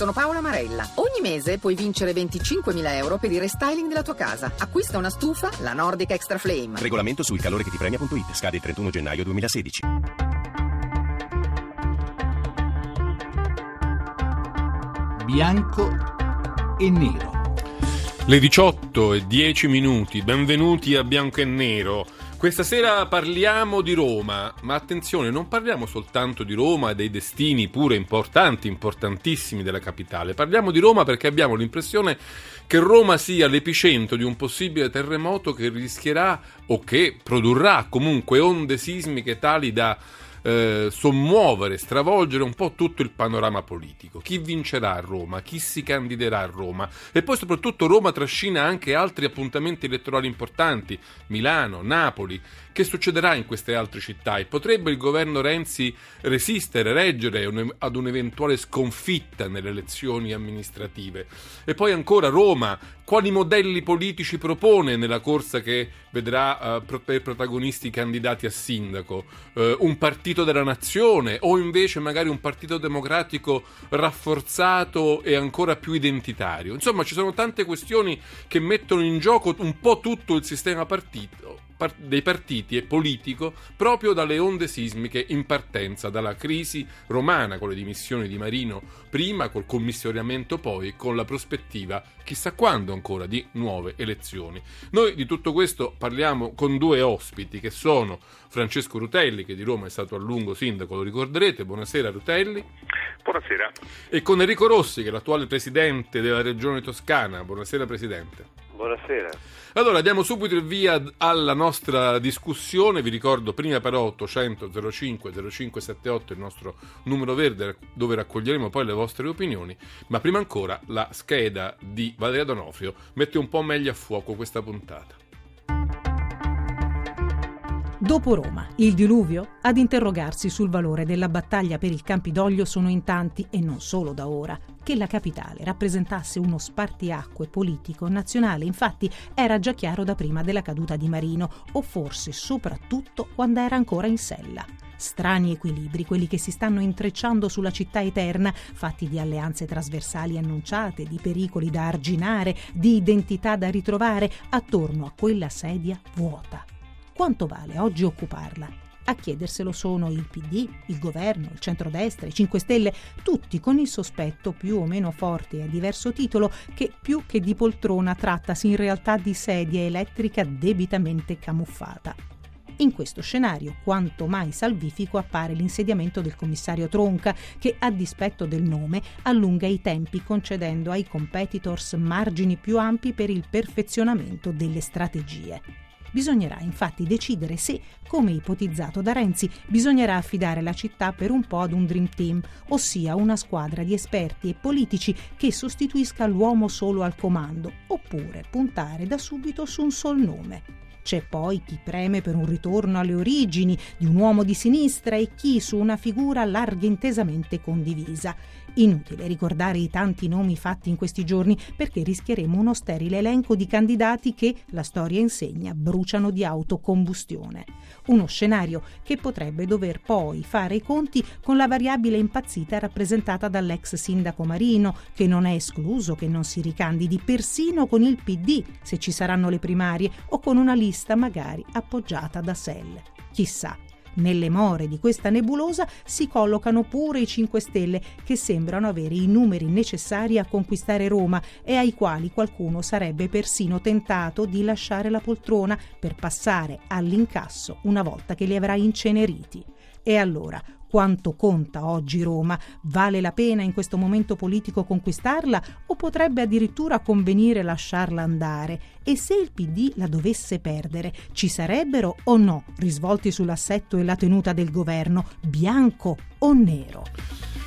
sono Paola Marella. Ogni mese puoi vincere 25.000 euro per il restyling della tua casa. Acquista una stufa, la Nordic Extra Flame. Regolamento sul calore che ti premia.it. Scade il 31 gennaio 2016. Bianco e nero. Le 18 e 10 minuti, benvenuti a Bianco e Nero. Questa sera parliamo di Roma, ma attenzione, non parliamo soltanto di Roma e dei destini pure importanti, importantissimi della capitale. Parliamo di Roma perché abbiamo l'impressione che Roma sia l'epicentro di un possibile terremoto che rischierà o che produrrà comunque onde sismiche tali da eh, sommuovere, stravolgere un po' tutto il panorama politico. Chi vincerà a Roma? Chi si candiderà a Roma? E poi soprattutto Roma trascina anche altri appuntamenti elettorali importanti, Milano, Napoli. Che succederà in queste altre città? E potrebbe il governo Renzi resistere, reggere ad un'eventuale sconfitta nelle elezioni amministrative? E poi ancora Roma, quali modelli politici propone nella corsa che vedrà uh, per protagonisti candidati a sindaco? Uh, un partito della nazione o invece magari un partito democratico rafforzato e ancora più identitario? Insomma, ci sono tante questioni che mettono in gioco un po' tutto il sistema partito dei partiti e politico proprio dalle onde sismiche in partenza dalla crisi romana con le dimissioni di Marino prima, col commissariamento poi e con la prospettiva chissà quando ancora di nuove elezioni. Noi di tutto questo parliamo con due ospiti che sono Francesco Rutelli che di Roma è stato a lungo sindaco, lo ricorderete. Buonasera Rutelli. Buonasera. E con Enrico Rossi che è l'attuale presidente della regione toscana. Buonasera Presidente. Buonasera. Allora, diamo subito il via alla nostra discussione. Vi ricordo prima però 800 05 0578 il nostro numero verde dove raccoglieremo poi le vostre opinioni. Ma prima ancora la scheda di Valeria Donofrio mette un po' meglio a fuoco questa puntata. Dopo Roma, il diluvio? Ad interrogarsi sul valore della battaglia per il Campidoglio sono in tanti, e non solo da ora. Che la capitale rappresentasse uno spartiacque politico nazionale, infatti, era già chiaro da prima della caduta di Marino, o forse soprattutto quando era ancora in sella. Strani equilibri, quelli che si stanno intrecciando sulla città eterna, fatti di alleanze trasversali annunciate, di pericoli da arginare, di identità da ritrovare, attorno a quella sedia vuota. Quanto vale oggi occuparla? A chiederselo sono il PD, il governo, il centrodestra, i 5 Stelle, tutti con il sospetto più o meno forte e a diverso titolo che più che di poltrona trattasi in realtà di sedia elettrica debitamente camuffata. In questo scenario, quanto mai salvifico appare l'insediamento del commissario Tronca, che a dispetto del nome allunga i tempi concedendo ai competitors margini più ampi per il perfezionamento delle strategie. Bisognerà infatti decidere se, come ipotizzato da Renzi, bisognerà affidare la città per un po' ad un Dream Team, ossia una squadra di esperti e politici che sostituisca l'uomo solo al comando, oppure puntare da subito su un sol nome. C'è poi chi preme per un ritorno alle origini di un uomo di sinistra e chi su una figura larga intesamente condivisa. Inutile ricordare i tanti nomi fatti in questi giorni perché rischieremo uno sterile elenco di candidati che, la storia insegna, bruciano di autocombustione. Uno scenario che potrebbe dover poi fare i conti con la variabile impazzita rappresentata dall'ex sindaco Marino, che non è escluso che non si ricandidi persino con il PD se ci saranno le primarie o con una lista magari appoggiata da Sell. Chissà nelle more di questa nebulosa si collocano pure i 5 Stelle che sembrano avere i numeri necessari a conquistare Roma e ai quali qualcuno sarebbe persino tentato di lasciare la poltrona per passare all'incasso una volta che li avrà inceneriti. E allora quanto conta oggi Roma? Vale la pena in questo momento politico conquistarla o potrebbe addirittura convenire lasciarla andare? E se il PD la dovesse perdere, ci sarebbero o no risvolti sull'assetto e la tenuta del governo, bianco o nero?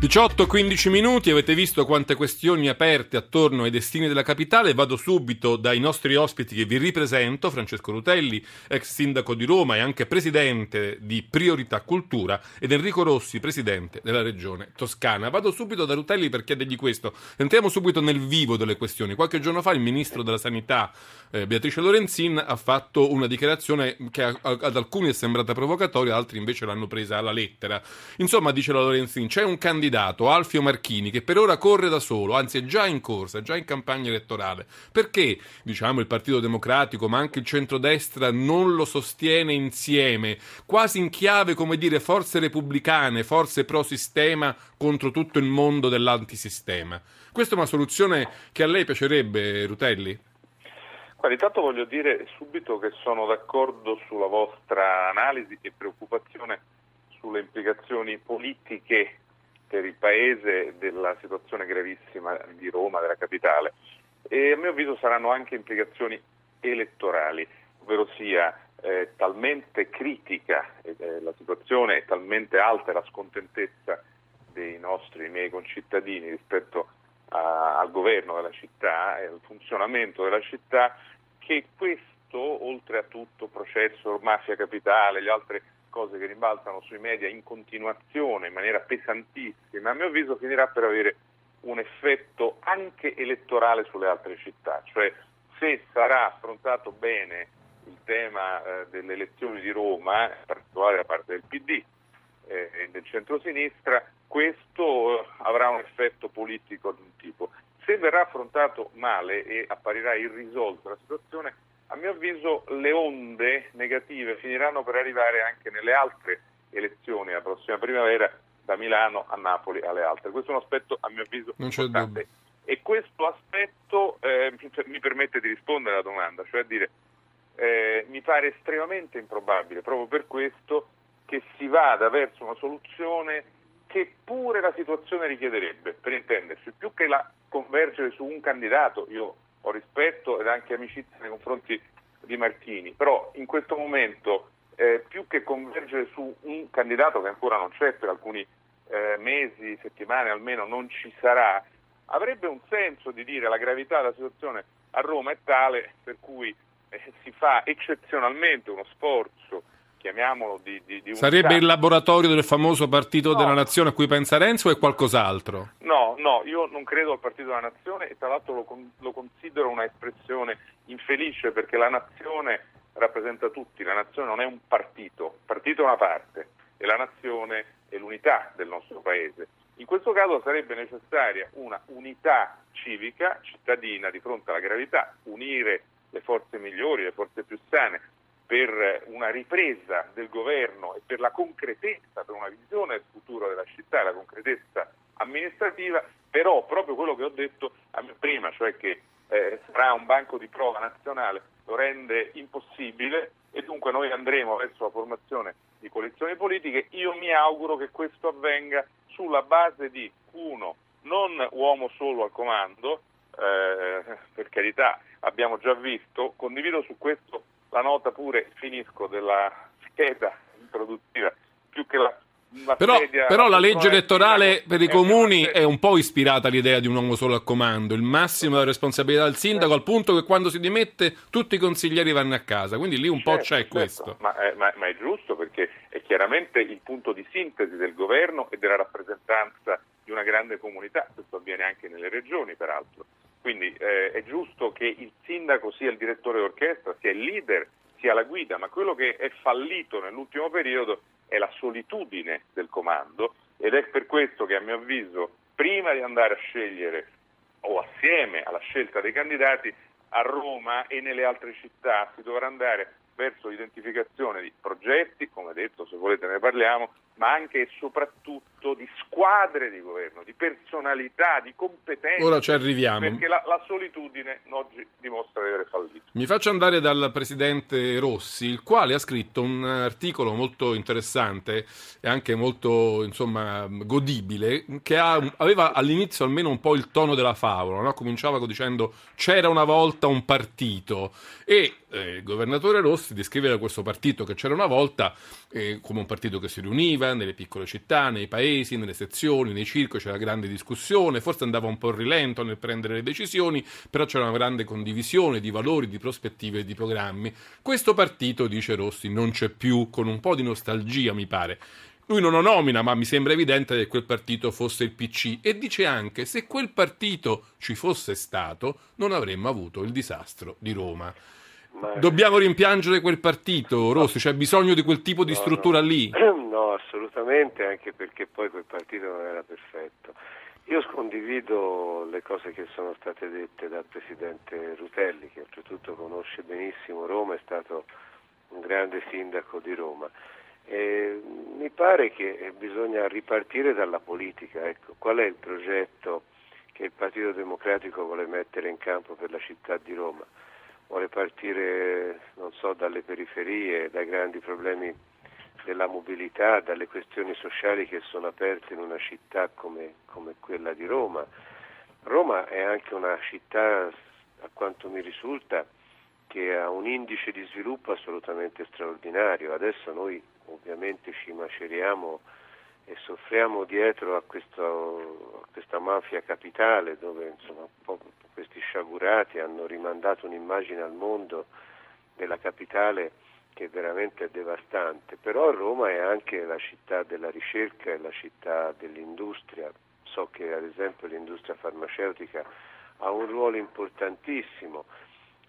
18-15 minuti, avete visto quante questioni aperte attorno ai destini della capitale. Vado subito dai nostri ospiti che vi ripresento: Francesco Rutelli, ex sindaco di Roma e anche presidente di Priorità Cultura, ed Enrico Rossi, presidente della regione toscana. Vado subito da Rutelli per chiedergli questo. Entriamo subito nel vivo delle questioni. Qualche giorno fa il ministro della Sanità, eh, Beatrice Lorenzin, ha fatto una dichiarazione che a, a, ad alcuni è sembrata provocatoria, altri invece l'hanno presa alla lettera. Insomma, dice la Lorenzin, c'è un candidato, Alfio Marchini, che per ora corre da solo, anzi è già in corsa, è già in campagna elettorale. Perché, diciamo, il Partito Democratico, ma anche il centrodestra non lo sostiene insieme, quasi in chiave, come dire, forze repubblicane, forze pro sistema contro tutto il mondo dell'antisistema? Questa è una soluzione che a lei piacerebbe, Rutelli? Guarda, intanto voglio dire subito che sono d'accordo sulla vostra analisi e preoccupazione sulle implicazioni politiche per il Paese della situazione gravissima di Roma, della capitale. E a mio avviso saranno anche implicazioni elettorali, ovvero sia eh, talmente critica eh, la situazione, è talmente alta la scontentezza dei nostri, miei concittadini rispetto a, al governo della città e al funzionamento della città che questo, oltre a tutto processo mafia capitale, le altre cose che rimbalzano sui media in continuazione, in maniera pesantissima, a mio avviso finirà per avere un effetto anche elettorale sulle altre città, cioè se sarà affrontato bene il tema eh, delle elezioni di Roma, in particolare da parte del PD eh, e del centro-sinistra, questo eh, avrà un effetto politico di un tipo. Se verrà affrontato male e apparirà irrisolta la situazione, a mio avviso le onde negative finiranno per arrivare anche nelle altre elezioni la prossima primavera, da Milano a Napoli alle altre. Questo è un aspetto a mio avviso non importante. Dubbio. E questo aspetto eh, mi permette di rispondere alla domanda, cioè dire eh, mi pare estremamente improbabile, proprio per questo, che si vada verso una soluzione che pure la situazione richiederebbe, per intenderci, più che la convergere su un candidato, io ho rispetto ed anche amicizia nei confronti di Martini, però in questo momento eh, più che convergere su un candidato che ancora non c'è per alcuni eh, mesi, settimane almeno non ci sarà, avrebbe un senso di dire la gravità della situazione a Roma è tale per cui eh, si fa eccezionalmente uno sforzo chiamiamolo di, di, di Sarebbe il laboratorio del famoso Partito no. della Nazione a cui pensa Renzo o è qualcos'altro? No, no, io non credo al Partito della Nazione e tra l'altro lo, lo considero una espressione infelice perché la Nazione rappresenta tutti, la Nazione non è un partito, il partito è una parte e la Nazione è l'unità del nostro Paese. In questo caso sarebbe necessaria una unità civica, cittadina, di fronte alla gravità, unire le forze migliori, le forze più sane, per una ripresa del governo e per la concretezza, per una visione del futuro della città e la concretezza amministrativa, però proprio quello che ho detto prima, cioè che eh, sarà un banco di prova nazionale, lo rende impossibile e dunque noi andremo verso la formazione di coalizioni politiche. Io mi auguro che questo avvenga sulla base di uno, non uomo solo al comando, eh, per carità abbiamo già visto, condivido su questo la nota pure, finisco, della scheda introduttiva, più che la però, però, la legge elettorale per i comuni è un po' ispirata all'idea di un uomo solo al comando, il massimo della responsabilità del sindaco al punto che quando si dimette tutti i consiglieri vanno a casa, quindi lì un certo, po' c'è certo. questo. Ma ma, ma è, giusto perché è chiaramente il punto di sintesi del governo e della rappresentanza di una grande comunità, questo avviene anche nelle regioni peraltro. Quindi eh, è giusto che il sindaco sia il direttore d'orchestra, sia il leader, sia la guida, ma quello che è fallito nell'ultimo periodo è la solitudine del comando ed è per questo che a mio avviso prima di andare a scegliere o assieme alla scelta dei candidati a Roma e nelle altre città si dovrà andare verso l'identificazione di progetti, come detto se volete ne parliamo, ma anche e soprattutto di squadre di governo, di personalità, di competenze. Ora ci arriviamo. Perché la, la, solitudine oggi dimostra di aver fallito. Mi faccio andare dal presidente Rossi, il quale ha scritto un articolo molto interessante e anche molto insomma, godibile, che ha, aveva all'inizio almeno un po' il tono della favola. No? Cominciava dicendo c'era una volta un partito e eh, il governatore Rossi descriveva questo partito che c'era una volta eh, come un partito che si riuniva nelle piccole città, nei paesi, nelle sezioni, nei circoli, c'era grande discussione, forse andava un po' rilento nel prendere le decisioni, però c'era una grande condivisione di valori, di prospettive e di programmi. Questo partito, dice Rossi, non c'è più, con un po' di nostalgia mi pare. Lui non lo nomina, ma mi sembra evidente che quel partito fosse il PC e dice anche se quel partito ci fosse stato non avremmo avuto il disastro di Roma. Ma... Dobbiamo rimpiangere quel partito, Rossi, c'è bisogno di quel tipo di no, struttura no. lì? No, assolutamente, anche perché poi quel partito non era perfetto. Io condivido le cose che sono state dette dal Presidente Rutelli, che oltretutto conosce benissimo Roma, è stato un grande sindaco di Roma. E mi pare che bisogna ripartire dalla politica. Ecco, qual è il progetto che il Partito Democratico vuole mettere in campo per la città di Roma? Vuole partire, so, dalle periferie, dai grandi problemi della mobilità, dalle questioni sociali che sono aperte in una città come, come quella di Roma. Roma è anche una città, a quanto mi risulta, che ha un indice di sviluppo assolutamente straordinario. Adesso noi ovviamente ci maceriamo e soffriamo dietro a, questo, a questa mafia capitale dove insomma, sciagurati hanno rimandato un'immagine al mondo della capitale che veramente è devastante, però Roma è anche la città della ricerca e la città dell'industria. So che ad esempio l'industria farmaceutica ha un ruolo importantissimo.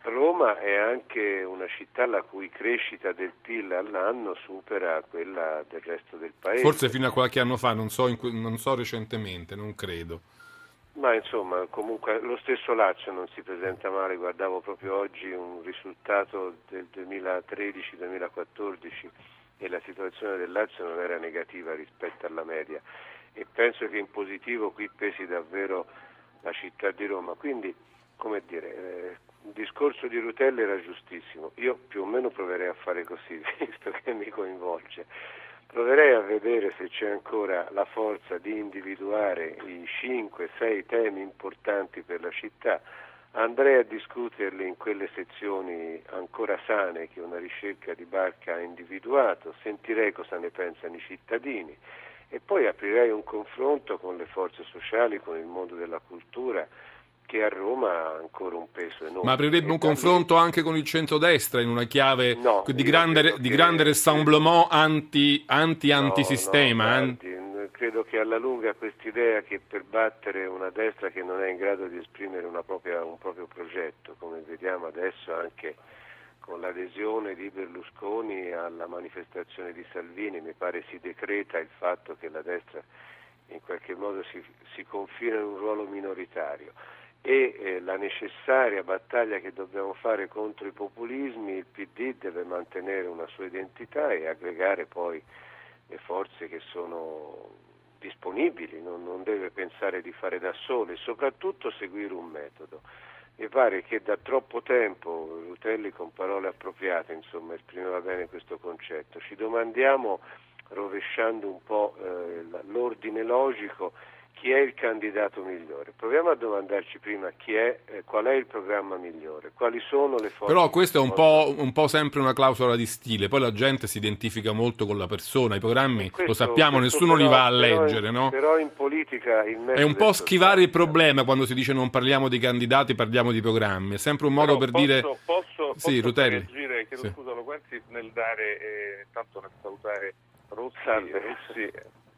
Roma è anche una città la cui crescita del PIL all'anno supera quella del resto del paese. Forse fino a qualche anno fa, non so, non so recentemente, non credo. Ma insomma, comunque lo stesso Lazio non si presenta male, guardavo proprio oggi un risultato del 2013-2014 e la situazione del Lazio non era negativa rispetto alla media. E penso che in positivo qui pesi davvero la città di Roma. Quindi, come dire, eh, il discorso di Rutelli era giustissimo, io più o meno proverei a fare così, visto che mi coinvolge proverei a vedere se c'è ancora la forza di individuare i 5-6 temi importanti per la città. Andrei a discuterli in quelle sezioni ancora sane che una ricerca di Barca ha individuato, sentirei cosa ne pensano i cittadini e poi aprirei un confronto con le forze sociali, con il mondo della cultura che a Roma ha ancora un peso enorme. Ma aprirebbe un confronto anche con il centrodestra in una chiave no, di, grande, di grande rassemblement anti-antisistema? Anti, anti no, credo che alla lunga questa idea che per battere una destra che non è in grado di esprimere propria, un proprio progetto, come vediamo adesso anche con l'adesione di Berlusconi alla manifestazione di Salvini, mi pare si decreta il fatto che la destra in qualche modo si, si confina in un ruolo minoritario e eh, la necessaria battaglia che dobbiamo fare contro i populismi, il PD deve mantenere una sua identità e aggregare poi le forze che sono disponibili, non, non deve pensare di fare da solo e soprattutto seguire un metodo. Mi pare che da troppo tempo, Rutelli con parole appropriate insomma, esprimeva bene questo concetto, ci domandiamo, rovesciando un po' eh, l'ordine logico, chi è il candidato migliore. Proviamo a domandarci prima è, eh, qual è il programma migliore, quali sono le forze. Però questo è un po', un po', sempre una clausola di stile, poi la gente si identifica molto con la persona, i programmi questo, lo sappiamo, nessuno però, li va a leggere, però no? Però in politica il È un po' schivare il problema quando si dice non parliamo di candidati, parliamo di programmi, è sempre un modo però per posso, dire... Posso, sì, posso Rutelli. reagire, chiedo sì. scusa Loquenzi, nel dare, eh, tanto nel salutare Rossi, Rossi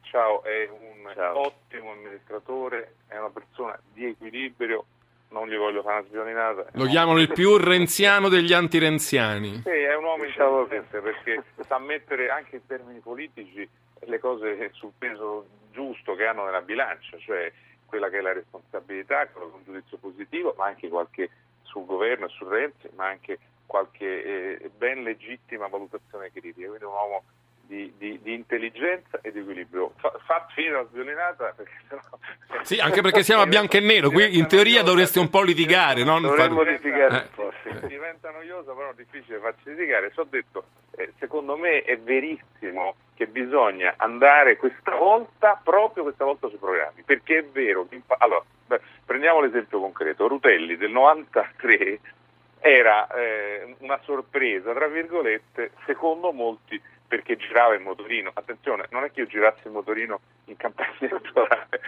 Ciao, è un Ciao. ottimo amministratore, è una persona di equilibrio, non gli voglio fare una sviolinata. Lo chiamano il più renziano degli antirenziani. Sì, è un uomo diciamo intelligente perché sa mettere anche in termini politici le cose sul peso giusto che hanno nella bilancia, cioè quella che è la responsabilità, quello con giudizio positivo, ma anche qualche sul governo e su Renzi, ma anche qualche eh, ben legittima valutazione critica. Quindi un uomo di, di, di, intelligenza e di equilibrio. Fa, fa finire la sviolinata perché sennò... Sì, anche perché siamo a bianco e nero, qui in teoria dovreste un po' litigare, no? Dovremmo far... litigare un po', sì. Diventa noiosa, però è difficile farci litigare. So detto, eh, secondo me è verissimo che bisogna andare questa volta, proprio questa volta sui programmi, perché è vero. Allora, beh, prendiamo l'esempio concreto, Rutelli del 93 era eh, una sorpresa, tra virgolette, secondo molti perché girava il motorino. Attenzione, non è che io girassi il motorino in campagna elettorale,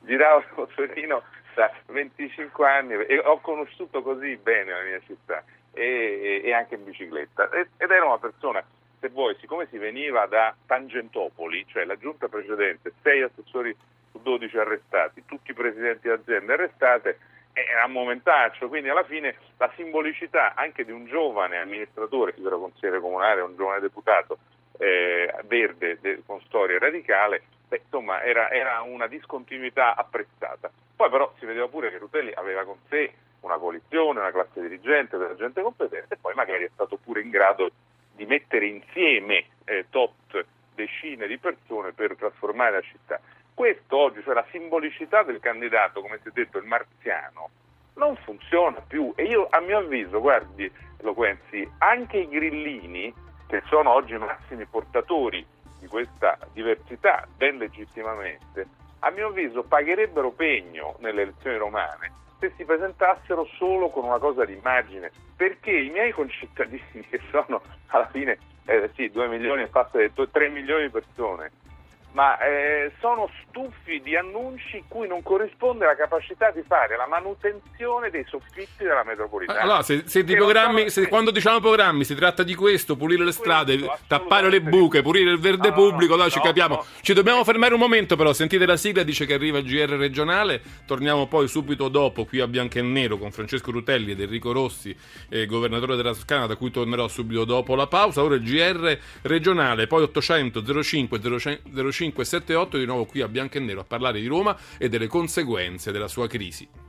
giravo il motorino da 25 anni e ho conosciuto così bene la mia città e, e anche in bicicletta ed era una persona se vuoi, siccome si veniva da Tangentopoli, cioè la giunta precedente, sei assessori su 12 arrestati, tutti i presidenti di aziende arrestate, era momentaccio, quindi alla fine la simbolicità anche di un giovane amministratore, io ero consigliere comunale, un giovane deputato eh, verde de, con storia radicale, beh, insomma era, era, una discontinuità apprezzata. Poi però si vedeva pure che Rutelli aveva con sé una coalizione, una classe dirigente, della gente competente e poi magari è stato pure in grado di mettere insieme eh, tot decine di persone per trasformare la città. Questo oggi, cioè la simbolicità del candidato, come si è detto, il marziano, non funziona più. E io a mio avviso, guardi Loquenzi, anche i grillini, che sono oggi i massimi portatori di questa diversità, ben legittimamente, a mio avviso pagherebbero pegno nelle elezioni romane se si presentassero solo con una cosa di immagine, perché i miei concittadini, che sono alla fine eh, sì, 2 milioni, infatti 3 milioni di persone, ma eh, sono stufi di annunci cui non corrisponde la capacità di fare la manutenzione dei soffitti della metropolitana. Allora, se, se, sono... se quando diciamo programmi si tratta di questo, pulire le strade, tappare le buche, pulire il verde no, pubblico, no, no, ci capiamo. Ci dobbiamo fermare un momento però, sentite la sigla, dice che arriva il GR regionale, torniamo poi subito dopo qui a Bianco e Nero con Francesco Rutelli ed Enrico Rossi, eh, governatore della Toscana, da cui tornerò subito dopo la pausa. Ora il GR regionale, poi 800 05 05 578 di nuovo qui a Bianco e Nero a parlare di Roma e delle conseguenze della sua crisi.